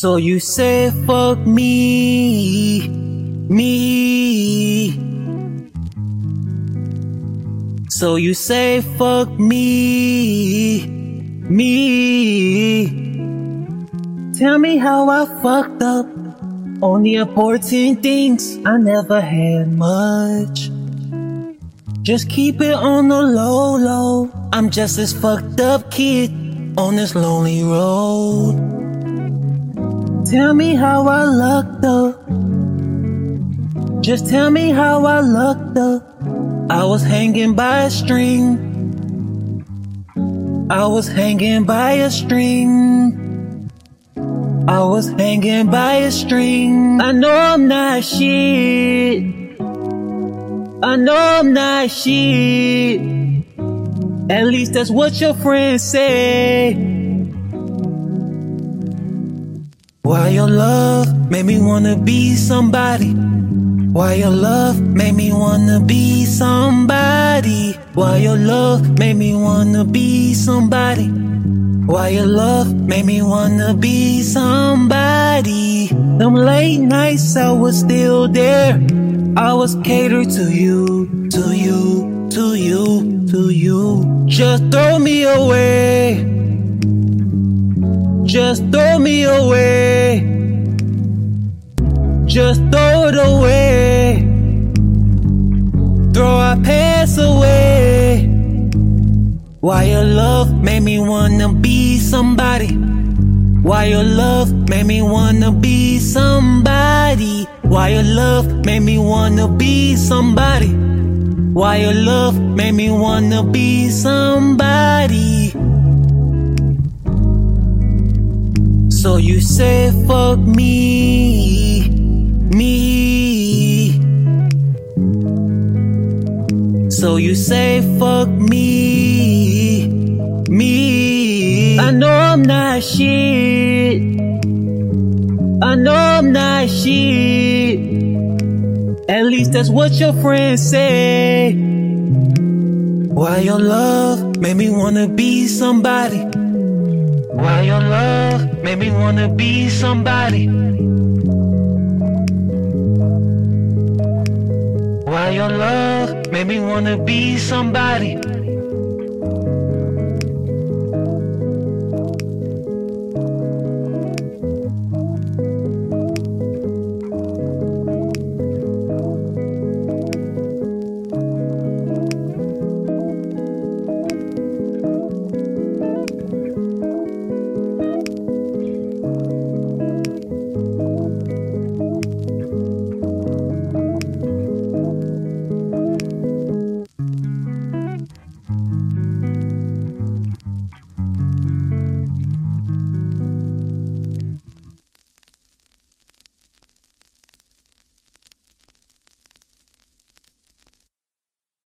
So you say fuck me, me. So you say fuck me, me. Tell me how I fucked up on the important things I never had much. Just keep it on the low, low. I'm just this fucked up kid on this lonely road. Tell me how I lucked up. Just tell me how I lucked up. I was hanging by a string. I was hanging by a string. I was hanging by a string. I know I'm not shit. I know I'm not shit. At least that's what your friends say. Why your love made me wanna be somebody? Why your love made me wanna be somebody? Why your love made me wanna be somebody? Why your love made me wanna be somebody? Them late nights I was still there. I was catered to you, to you, to you, to you. Just throw me away. Just throw me away. Just throw it away. Throw our past away. Why your love made me wanna be somebody? Why your love made me wanna be somebody? Why your love made me wanna be somebody? Why your love made me wanna be somebody? So you say fuck me, me. So you say fuck me, me. I know I'm not shit. I know I'm not shit. At least that's what your friends say. Why your love made me wanna be somebody? Why your love made me wanna be somebody? Your love made me wanna be somebody?